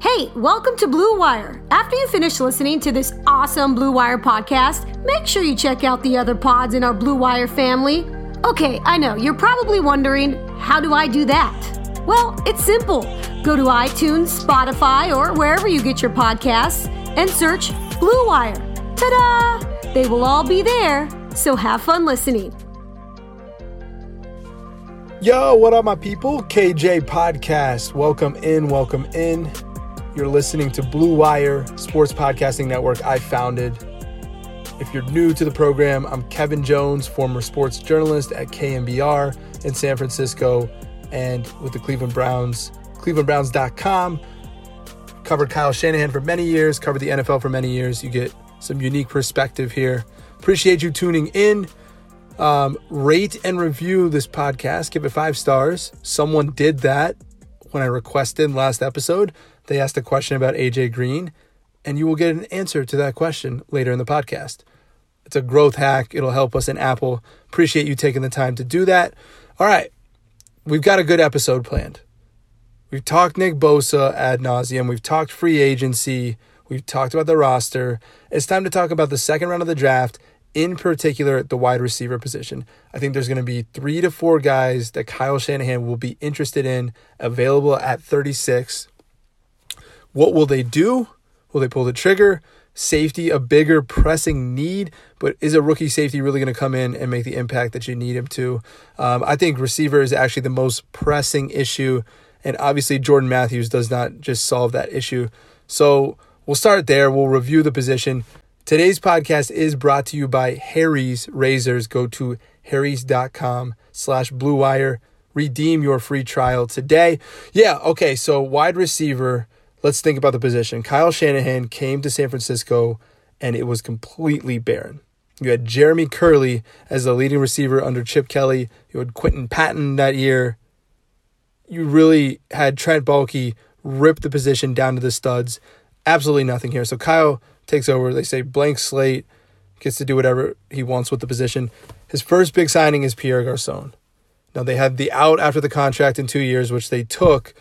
Hey, welcome to Blue Wire. After you finish listening to this awesome Blue Wire podcast, make sure you check out the other pods in our Blue Wire family. Okay, I know, you're probably wondering, how do I do that? Well, it's simple. Go to iTunes, Spotify, or wherever you get your podcasts and search Blue Wire. Ta da! They will all be there, so have fun listening. Yo, what up, my people? KJ Podcast. Welcome in, welcome in. You're listening to Blue Wire Sports Podcasting Network I founded. If you're new to the program, I'm Kevin Jones, former sports journalist at KNBR in San Francisco and with the Cleveland Browns, clevelandbrowns.com. Covered Kyle Shanahan for many years, covered the NFL for many years. You get some unique perspective here. Appreciate you tuning in. Um, rate and review this podcast. Give it five stars. Someone did that when I requested last episode. They asked a question about AJ Green, and you will get an answer to that question later in the podcast. It's a growth hack. It'll help us in Apple. Appreciate you taking the time to do that. All right, we've got a good episode planned. We've talked Nick Bosa ad nauseum. We've talked free agency. We've talked about the roster. It's time to talk about the second round of the draft in particular the wide receiver position. I think there's going to be three to four guys that Kyle Shanahan will be interested in available at 36. What will they do? Will they pull the trigger? Safety, a bigger pressing need, but is a rookie safety really going to come in and make the impact that you need him to? Um, I think receiver is actually the most pressing issue, and obviously Jordan Matthews does not just solve that issue. So we'll start there. We'll review the position. Today's podcast is brought to you by Harry's Razors. Go to harrys.com slash blue wire. Redeem your free trial today. Yeah, okay, so wide receiver, let's think about the position. Kyle Shanahan came to San Francisco and it was completely barren. You had Jeremy Kerley as the leading receiver under Chip Kelly. You had Quinton Patton that year. You really had Trent Baalke rip the position down to the studs. Absolutely nothing here. So Kyle takes over. They say blank slate, gets to do whatever he wants with the position. His first big signing is Pierre Garcon. Now they had the out after the contract in two years, which they took.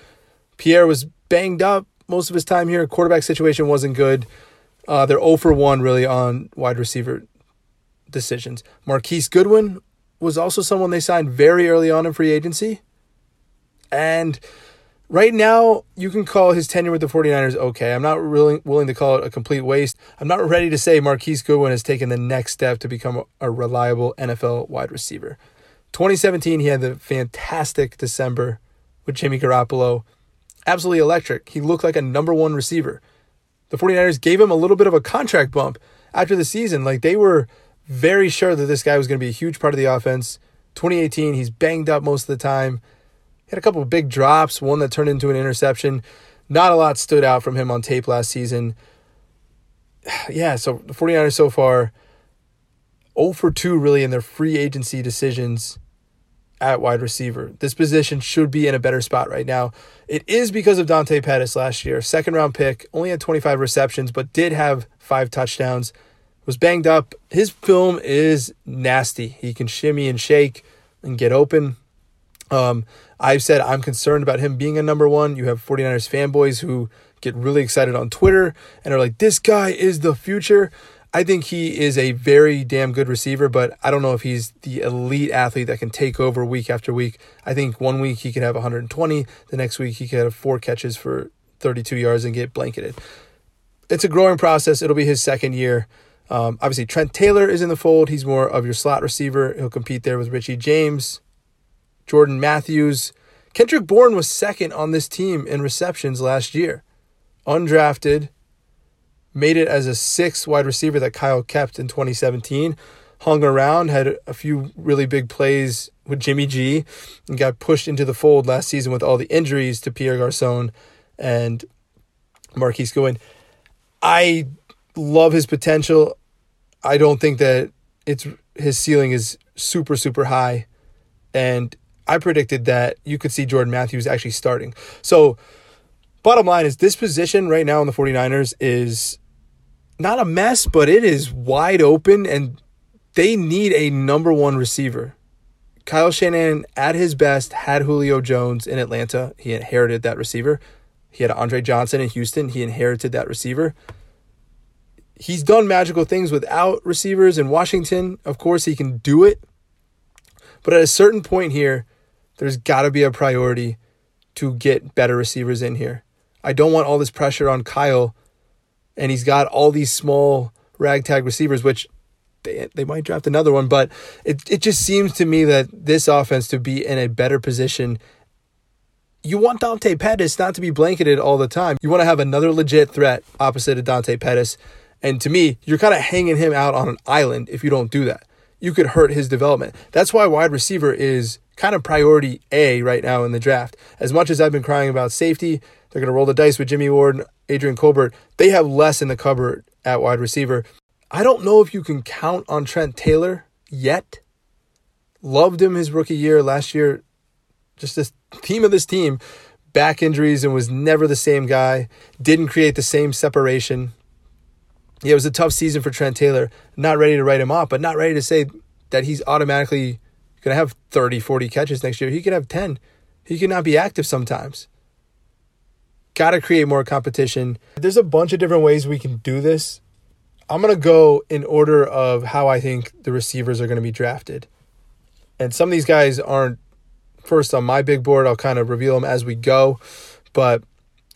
Pierre was banged up most of his time here. Quarterback situation wasn't good. Uh, they're 0 for 1 really on wide receiver decisions. Marquise Goodwin was also someone they signed very early on in free agency. And Right now, you can call his tenure with the 49ers okay. I'm not really willing to call it a complete waste. I'm not ready to say Marquise Goodwin has taken the next step to become a reliable NFL wide receiver. 2017, he had the fantastic December with Jimmy Garoppolo. Absolutely electric. He looked like a number one receiver. The 49ers gave him a little bit of a contract bump after the season. Like they were very sure that this guy was going to be a huge part of the offense. 2018, he's banged up most of the time. He had a couple of big drops, one that turned into an interception. Not a lot stood out from him on tape last season. Yeah, so the 49ers so far 0 for 2 really in their free agency decisions at wide receiver. This position should be in a better spot right now. It is because of Dante Pettis last year. Second round pick, only had 25 receptions, but did have five touchdowns. Was banged up. His film is nasty. He can shimmy and shake and get open. Um, I've said I'm concerned about him being a number one. You have 49ers fanboys who get really excited on Twitter and are like, this guy is the future. I think he is a very damn good receiver, but I don't know if he's the elite athlete that can take over week after week. I think one week he could have 120, the next week he could have four catches for 32 yards and get blanketed. It's a growing process. It'll be his second year. Um, obviously, Trent Taylor is in the fold. He's more of your slot receiver. He'll compete there with Richie James, Jordan Matthews. Kendrick Bourne was second on this team in receptions last year. Undrafted, made it as a six wide receiver that Kyle kept in 2017. Hung around, had a few really big plays with Jimmy G, and got pushed into the fold last season with all the injuries to Pierre Garcon and Marquise Goodwin. I love his potential. I don't think that it's his ceiling is super super high, and I predicted that you could see Jordan Matthews actually starting. So, bottom line is this position right now in the 49ers is not a mess, but it is wide open and they need a number one receiver. Kyle Shanahan, at his best, had Julio Jones in Atlanta. He inherited that receiver. He had Andre Johnson in Houston. He inherited that receiver. He's done magical things without receivers in Washington. Of course, he can do it. But at a certain point here, there's got to be a priority to get better receivers in here. I don't want all this pressure on Kyle and he's got all these small ragtag receivers, which they, they might draft another one, but it, it just seems to me that this offense to be in a better position. You want Dante Pettis not to be blanketed all the time. You want to have another legit threat opposite of Dante Pettis. And to me, you're kind of hanging him out on an island if you don't do that. You could hurt his development. That's why wide receiver is kind of priority A right now in the draft. As much as I've been crying about safety, they're going to roll the dice with Jimmy Ward, Adrian Colbert. They have less in the cupboard at wide receiver. I don't know if you can count on Trent Taylor yet. Loved him his rookie year last year. Just this team of this team, back injuries and was never the same guy. Didn't create the same separation. Yeah, it was a tough season for Trent Taylor. Not ready to write him off, but not ready to say that he's automatically going to have 30, 40 catches next year. He could have 10. He can not be active sometimes. Got to create more competition. There's a bunch of different ways we can do this. I'm going to go in order of how I think the receivers are going to be drafted. And some of these guys aren't first on my big board. I'll kind of reveal them as we go. But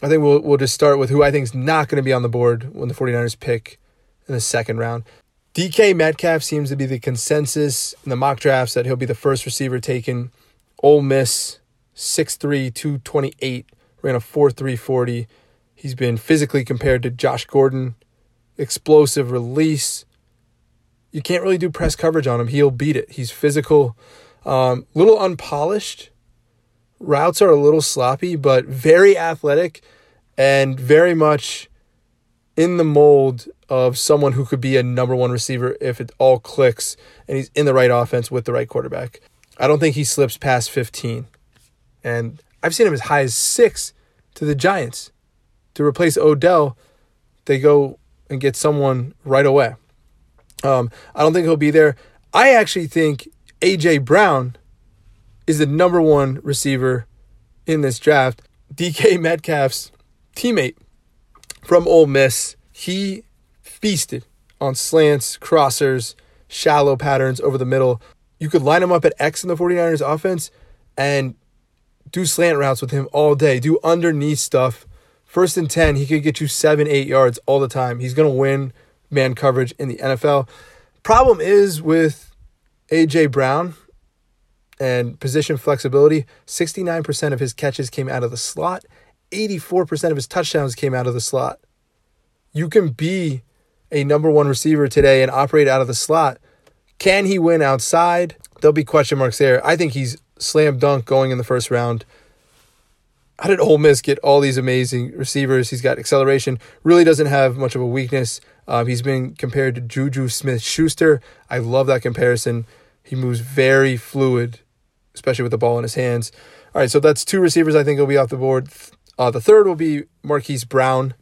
I think we'll, we'll just start with who I think is not going to be on the board when the 49ers pick in the second round. DK Metcalf seems to be the consensus in the mock drafts that he'll be the first receiver taken. Ole Miss, 6'3, 228 ran a 4.340. He's been physically compared to Josh Gordon. Explosive release. You can't really do press coverage on him. He'll beat it. He's physical. Um, little unpolished. Routes are a little sloppy, but very athletic and very much in the mold of someone who could be a number one receiver if it all clicks and he's in the right offense with the right quarterback. I don't think he slips past 15. And I've seen him as high as six to the Giants. To replace Odell, they go and get someone right away. Um, I don't think he'll be there. I actually think AJ Brown is the number one receiver in this draft. DK Metcalf's teammate from Ole Miss, he feasted on slants, crossers, shallow patterns over the middle. You could line him up at X in the 49ers offense, and do slant routes with him all day, do underneath stuff. First and 10, he could get you seven, eight yards all the time. He's going to win man coverage in the NFL. Problem is with A.J. Brown and position flexibility 69% of his catches came out of the slot, 84% of his touchdowns came out of the slot. You can be a number one receiver today and operate out of the slot, Can he win outside? There'll be question marks there. I think he's slam dunk going in the first round. How did Ole Miss get all these amazing receivers? He's got acceleration, really doesn't have much of a weakness. Um, he's been compared to Juju Smith Schuster. I love that comparison. He moves very fluid, especially with the ball in his hands. All right, so that's two receivers I think will be off the board. Uh, the third will be Marquise Brown,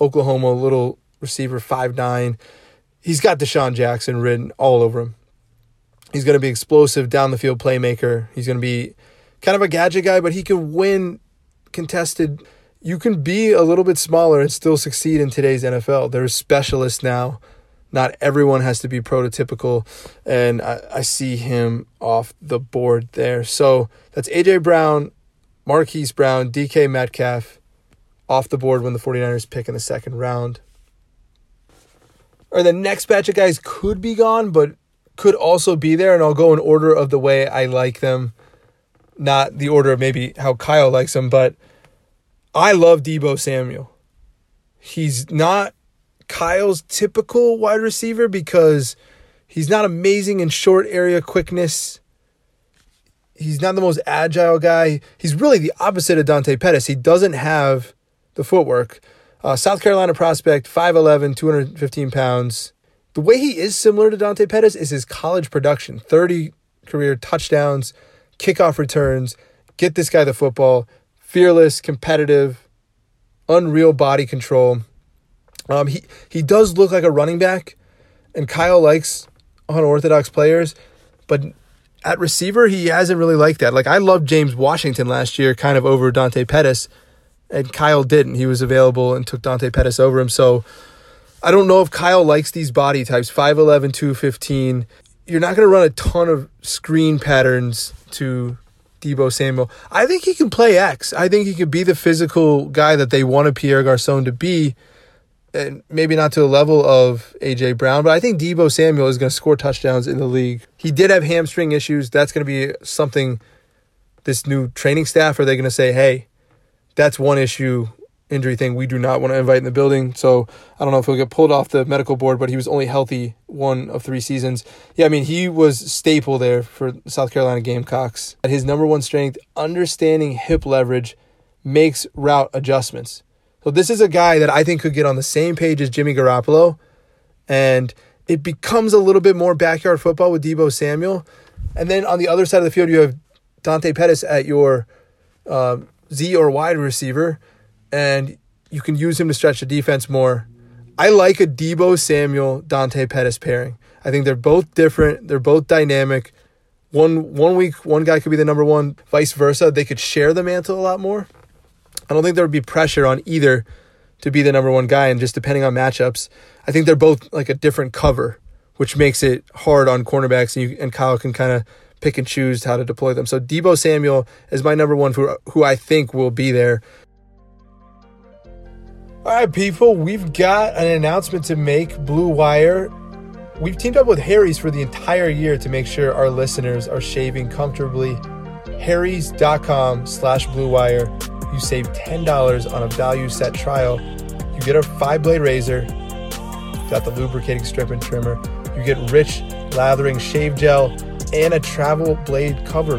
Oklahoma, little receiver, five nine. He's got DeSean Jackson written all over him. He's going to be explosive down the field playmaker. He's going to be kind of a gadget guy, but he can win contested. You can be a little bit smaller and still succeed in today's NFL. There's specialists now. Not everyone has to be prototypical, and I, I see him off the board there. So that's AJ Brown, Marquise Brown, DK Metcalf off the board when the 49ers pick in the second round. Or the next batch of guys could be gone, but could also be there, and I'll go in order of the way I like them, not the order of maybe how Kyle likes them, but I love Deebo Samuel. He's not Kyle's typical wide receiver because he's not amazing in short area quickness. He's not the most agile guy. He's really the opposite of Dante Pettis. He doesn't have the footwork. Uh, South Carolina prospect, 5'11, 215 pounds. The way he is similar to Dante Pettis is his college production 30 career touchdowns, kickoff returns. Get this guy the football. Fearless, competitive, unreal body control. Um, he, he does look like a running back, and Kyle likes unorthodox players, but at receiver, he hasn't really liked that. Like, I loved James Washington last year, kind of over Dante Pettis, and Kyle didn't. He was available and took Dante Pettis over him. So, I don't know if Kyle likes these body types 5'11, 215. You're not going to run a ton of screen patterns to Deebo Samuel. I think he can play X. I think he could be the physical guy that they wanted Pierre Garcon to be. And maybe not to the level of AJ Brown, but I think Deebo Samuel is going to score touchdowns in the league. He did have hamstring issues. That's going to be something this new training staff are they going to say, "Hey, that's one issue injury thing we do not want to invite in the building. So I don't know if he'll get pulled off the medical board, but he was only healthy one of three seasons. Yeah, I mean, he was staple there for South Carolina Gamecocks. At his number one strength, understanding hip leverage makes route adjustments. So this is a guy that I think could get on the same page as Jimmy Garoppolo. And it becomes a little bit more backyard football with Deebo Samuel. And then on the other side of the field, you have Dante Pettis at your uh, Z or wide receiver and you can use him to stretch the defense more. I like a Deebo Samuel Dante Pettis pairing. I think they're both different. They're both dynamic. One one week, one guy could be the number one. Vice versa, they could share the mantle a lot more. I don't think there would be pressure on either to be the number one guy, and just depending on matchups, I think they're both like a different cover, which makes it hard on cornerbacks, and, you, and Kyle can kind of pick and choose how to deploy them. So Deebo Samuel is my number one for who I think will be there. All right, people, we've got an announcement to make. Blue Wire. We've teamed up with Harry's for the entire year to make sure our listeners are shaving comfortably. Harry's.com slash Blue Wire. You save $10 on a value set trial. You get a five blade razor, got the lubricating strip and trimmer. You get rich, lathering shave gel and a travel blade cover.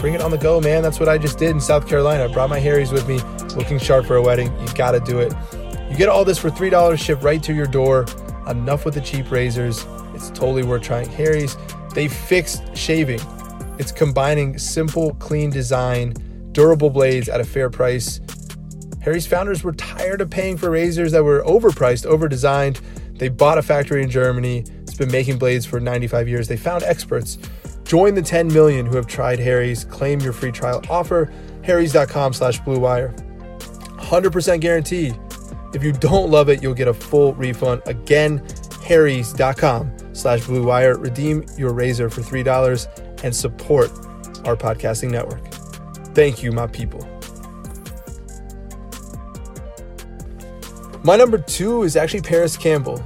Bring it on the go, man. That's what I just did in South Carolina. I brought my Harry's with me, looking sharp for a wedding. You gotta do it. You get all this for $3 shipped right to your door. Enough with the cheap razors. It's totally worth trying. Harry's, they fixed shaving. It's combining simple, clean design, durable blades at a fair price. Harry's founders were tired of paying for razors that were overpriced, overdesigned. They bought a factory in Germany. It's been making blades for 95 years. They found experts. Join the 10 million who have tried Harry's. Claim your free trial offer. Harry's.com slash Blue Wire. 100% guaranteed. If you don't love it, you'll get a full refund. Again, harrys.com slash blue wire. Redeem your razor for $3 and support our podcasting network. Thank you, my people. My number two is actually Paris Campbell.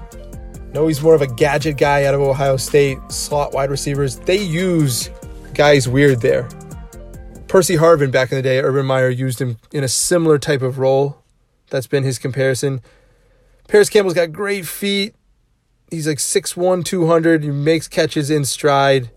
No, he's more of a gadget guy out of Ohio State, slot wide receivers. They use guys weird there. Percy Harvin back in the day, Urban Meyer used him in a similar type of role that's been his comparison. Paris Campbell's got great feet, He's like 6'1, 200. He makes catches in stride.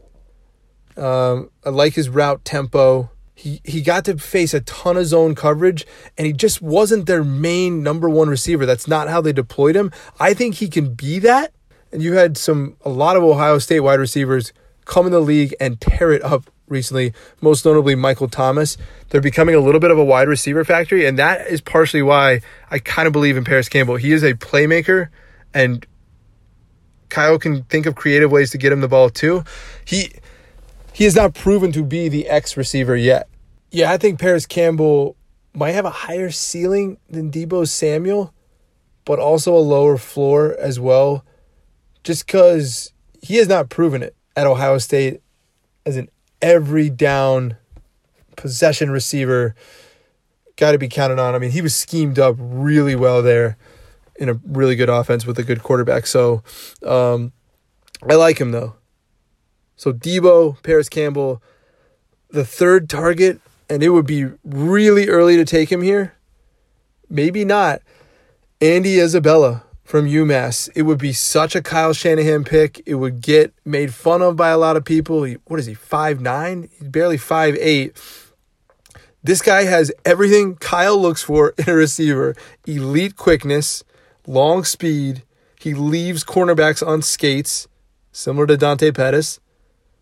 Um, I like his route tempo. He, he got to face a ton of zone coverage, and he just wasn't their main number one receiver. That's not how they deployed him. I think he can be that. And you had some a lot of Ohio State wide receivers come in the league and tear it up recently, most notably Michael Thomas. They're becoming a little bit of a wide receiver factory, and that is partially why I kind of believe in Paris Campbell. He is a playmaker, and Kyle can think of creative ways to get him the ball too. He he has not proven to be the X receiver yet. Yeah, I think Paris Campbell might have a higher ceiling than Deebo Samuel, but also a lower floor as well, just because he has not proven it at Ohio State as an every down possession receiver. Got to be counted on. I mean, he was schemed up really well there in a really good offense with a good quarterback. So um, I like him though. So Deebo, Paris Campbell, the third target, and it would be really early to take him here. Maybe not. Andy Isabella from UMass. It would be such a Kyle Shanahan pick. It would get made fun of by a lot of people. What is he, five nine? He's barely five eight. This guy has everything Kyle looks for in a receiver elite quickness, long speed. He leaves cornerbacks on skates, similar to Dante Pettis.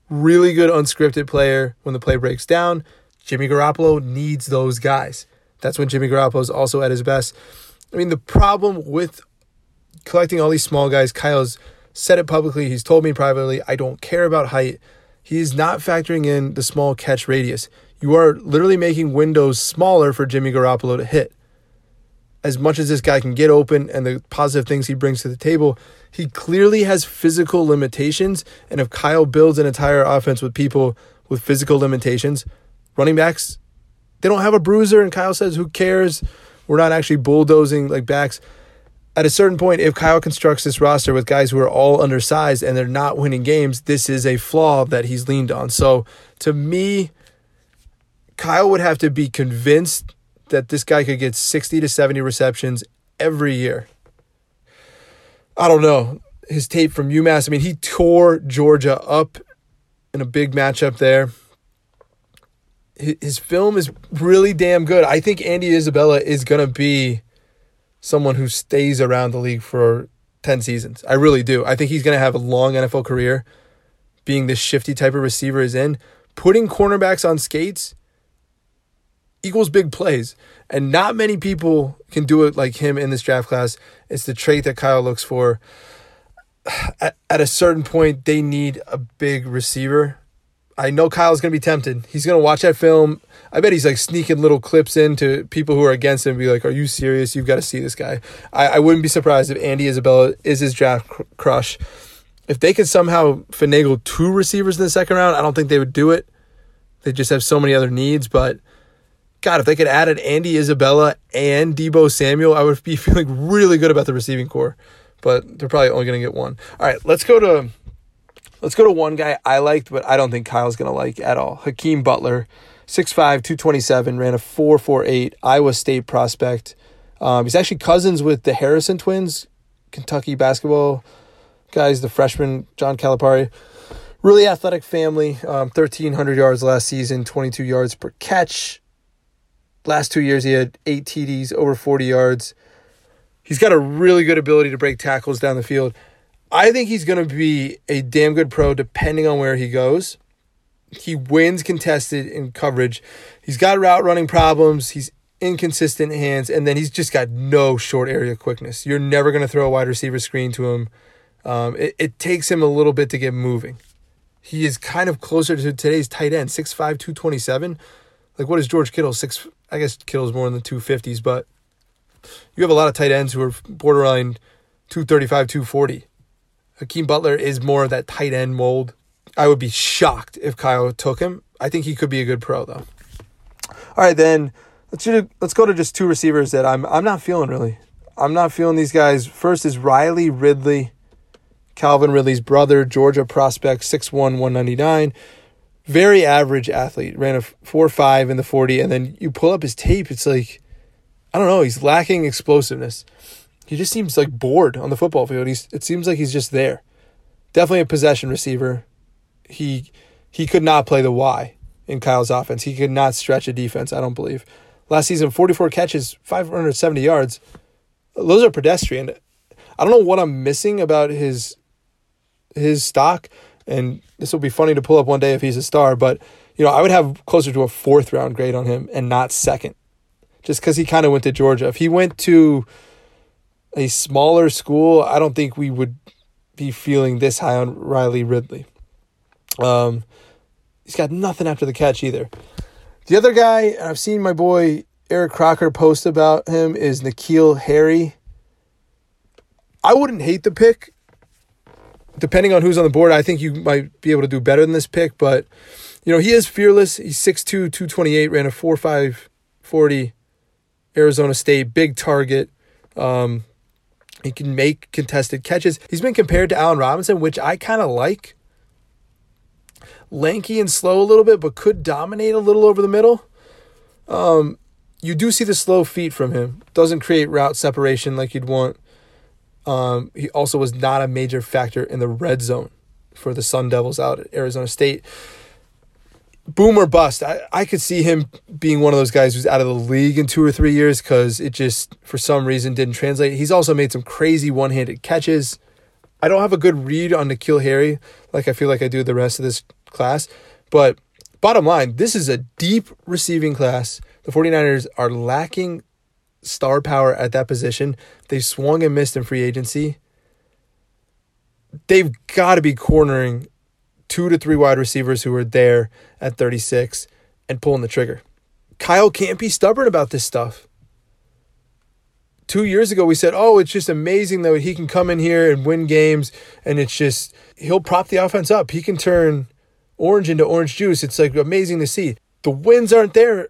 Really good unscripted player when the play breaks down. Jimmy Garoppolo needs those guys. That's when Jimmy Garoppolo is also at his best. I mean, the problem with collecting all these small guys, Kyle's said it publicly. He's told me privately, I don't care about height. He is not factoring in the small catch radius. You are literally making windows smaller for Jimmy Garoppolo to hit as much as this guy can get open and the positive things he brings to the table, he clearly has physical limitations. And if Kyle builds an entire offense with people with physical limitations, running backs, they don't have a bruiser. And Kyle says, who cares? We're not actually bulldozing like backs. At a certain point, if Kyle constructs this roster with guys who are all undersized and they're not winning games, this is a flaw that he's leaned on. So to me, Kyle would have to be convinced that this guy could get 60 to 70 receptions every year. I don't know. His tape from UMass, I mean, he tore Georgia up in a big matchup there. His film is really damn good. I think Andy Isabella is going to be someone who stays around the league for 10 seasons. I really do. I think he's going to have a long NFL career being this shifty type of receiver is in. Putting cornerbacks on skates equals big plays. And not many people can do it like him in this draft class. It's the trait that Kyle looks for. At, at a certain point, they need a big receiver. I know Kyle's going to be tempted. He's going to watch that film. I bet he's like sneaking little clips into people who are against him and be like, Are you serious? You've got to see this guy. I, I wouldn't be surprised if Andy Isabella is his draft cr- crush. If they could somehow finagle two receivers in the second round, I don't think they would do it. They just have so many other needs, but God, if they could add an Andy Isabella and Deebo Samuel, I would be feeling really good about the receiving corps. But they're probably only going to get one. All right, let's go to let's go to one guy I liked, but I don't think Kyle's going to like at all. Hakeem Butler, 6'5", 227, ran a 4.48 Iowa State prospect. Um, he's actually cousins with the Harrison twins, Kentucky basketball guys, the freshman John Calipari. Really athletic family, um, 1,300 yards last season, 22 yards per catch. Last two years, he had eight TDs, over 40 yards. He's got a really good ability to break tackles down the field. I think he's going to be a damn good pro depending on where he goes. He wins contested in coverage. He's got route running problems. He's inconsistent hands, and then he's just got no short area quickness. You're never going to throw a wide receiver screen to him. Um, it, it takes him a little bit to get moving. He is kind of closer to today's tight end, 6'5, 227. Like, what is George Kittle? Six, I guess Kittle's more in the 250s, but you have a lot of tight ends who are borderline 235, 240. Hakeem Butler is more of that tight end mold. I would be shocked if Kyle took him. I think he could be a good pro though. All right, then let's do, let's go to just two receivers that I'm I'm not feeling really. I'm not feeling these guys. First is Riley Ridley, Calvin Ridley's brother, Georgia prospect, 6'1", 199 very average athlete. Ran a four five in the forty, and then you pull up his tape. It's like I don't know. He's lacking explosiveness. he just seems like bored on the football field. He's it seems like he's just there. Definitely a possession receiver. He he could not play the Y in Kyle's offense. He could not stretch a defense, I don't believe. Last season 44 catches, 570 yards. Those are pedestrian. I don't know what I'm missing about his his stock and this will be funny to pull up one day if he's a star, but you know, I would have closer to a fourth round grade on him and not second. Just cuz he kind of went to Georgia. If he went to a smaller school, I don't think we would be feeling this high on Riley Ridley. Um, he's got nothing after the catch either. The other guy, and I've seen my boy Eric Crocker post about him, is N'Keal Harry. I wouldn't hate the pick. Depending on who's on the board, I think you might be able to do better than this pick, but you know, he is fearless. He's 6'2, 228, ran a 4'5 40 Arizona State, big target. Um, he can make contested catches. He's been compared to Allen Robinson, which I kind of like. Lanky and slow a little bit, but could dominate a little over the middle. Um, you do see the slow feet from him. Doesn't create route separation like you'd want. Um, he also was not a major factor in the red zone for the Sun Devils out at Arizona State boom or bust. I, I could see him being one of those guys who's out of the league in two or three years because it just, for some reason, didn't translate. He's also made some crazy one handed catches. I don't have a good read on N'Keal Harry like I feel like I do the rest of this class. But bottom line, this is a deep receiving class. The 49ers are lacking star power at that position. They swung and missed in free agency. They've got to be cornering two to three wide receivers who are there at 36 and pulling the trigger. Kyle can't be stubborn about this stuff. Two years ago, we said, oh, it's just amazing that he can come in here and win games, and it's just, he'll prop the offense up. He can turn orange into orange juice. It's like amazing to see. The wins aren't there.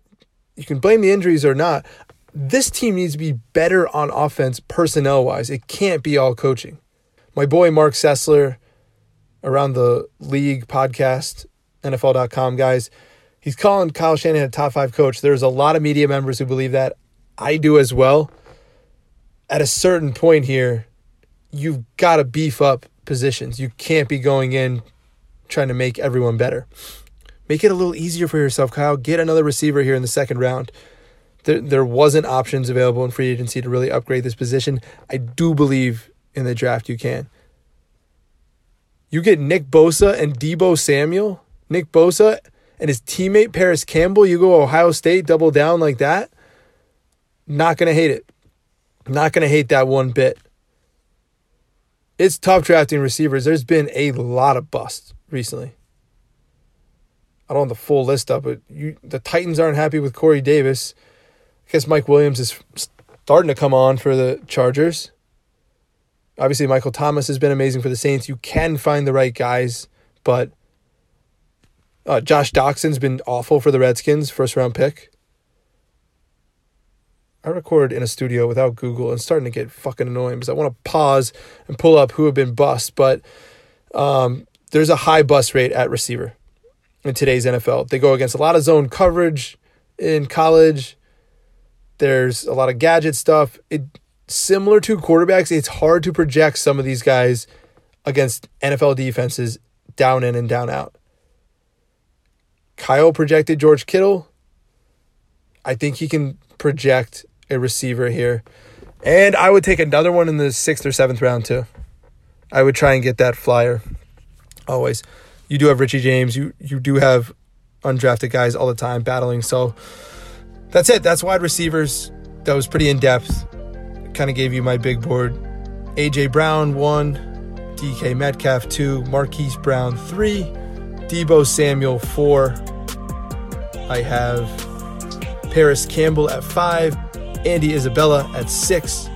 You can blame the injuries or not. This team needs to be better on offense personnel wise. It can't be all coaching. My boy Marc Sessler, around the league podcast, NFL.com guys. He's calling Kyle Shanahan a top five coach. There's a lot of media members who believe that. I do as well. At a certain point here, you've got to beef up positions. You can't be going in trying to make everyone better. Make it a little easier for yourself, Kyle. Get another receiver here in the second round. There, there wasn't options available in free agency to really upgrade this position. I do believe in the draft you can. You get Nick Bosa and Deebo Samuel, Nick Bosa and his teammate Paris Campbell. You go Ohio State, double down like that. Not going to hate it. Not going to hate that one bit. It's tough drafting receivers. There's been a lot of busts recently. I don't have the full list up, but you, the Titans aren't happy with Corey Davis. I guess Mike Williams is starting to come on for the Chargers. Obviously, Michael Thomas has been amazing for the Saints. You can find the right guys, but uh, Josh Doctson's been awful for the Redskins, first round pick. I record in a studio without Google and starting to get fucking annoying because I want to pause and pull up who have been bust, but um, there's a high bust rate at receiver in today's NFL. They go against a lot of zone coverage in college. There's a lot of gadget stuff. It similar to quarterbacks, it's hard to project some of these guys against NFL defenses down in and down out. Kyle projected George Kittle. I think he can project a receiver here. And I would take another one in the sixth or seventh round, too. I would try and get that flyer. Always. You do have Richie James. You you do have undrafted guys all the time battling. So that's it. That's wide receivers. That was pretty in depth kind of gave you my big board. AJ Brown, one. DK Metcalf, two. Marquise Brown, three. Deebo Samuel, four. I have Paris Campbell at five. Andy Isabella at six.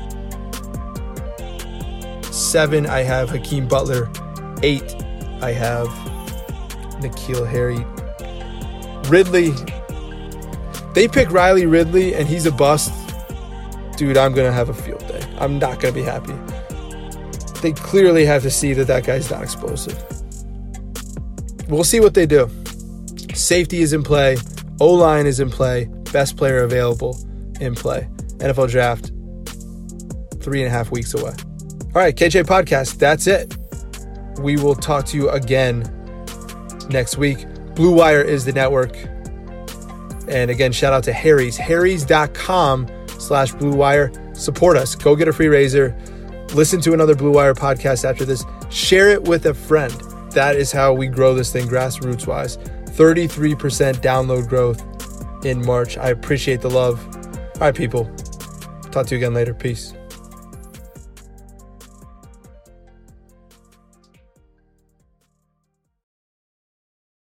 Seven, I have Hakeem Butler. Eight, I have N'Keal Harry. Ridley. They pick Riley Ridley, and he's a bust dude, I'm going to have a field day. I'm not going to be happy. They clearly have to see that that guy's not explosive. We'll see what they do. Safety is in play, O line is in play, best player available in play. NFL draft. three and a half weeks away. All right, KJ Podcast, that's it. We will talk to you again next week. Blue Wire is the network. And again, shout out to Harry's, harrys.com slash Blue Wire. Support us. Go get a free razor. Listen to another Blue Wire podcast after this. Share it with a friend. That is how we grow this thing grassroots wise. 33% download growth in March. I appreciate the love. All right, people. Talk to you again later. Peace.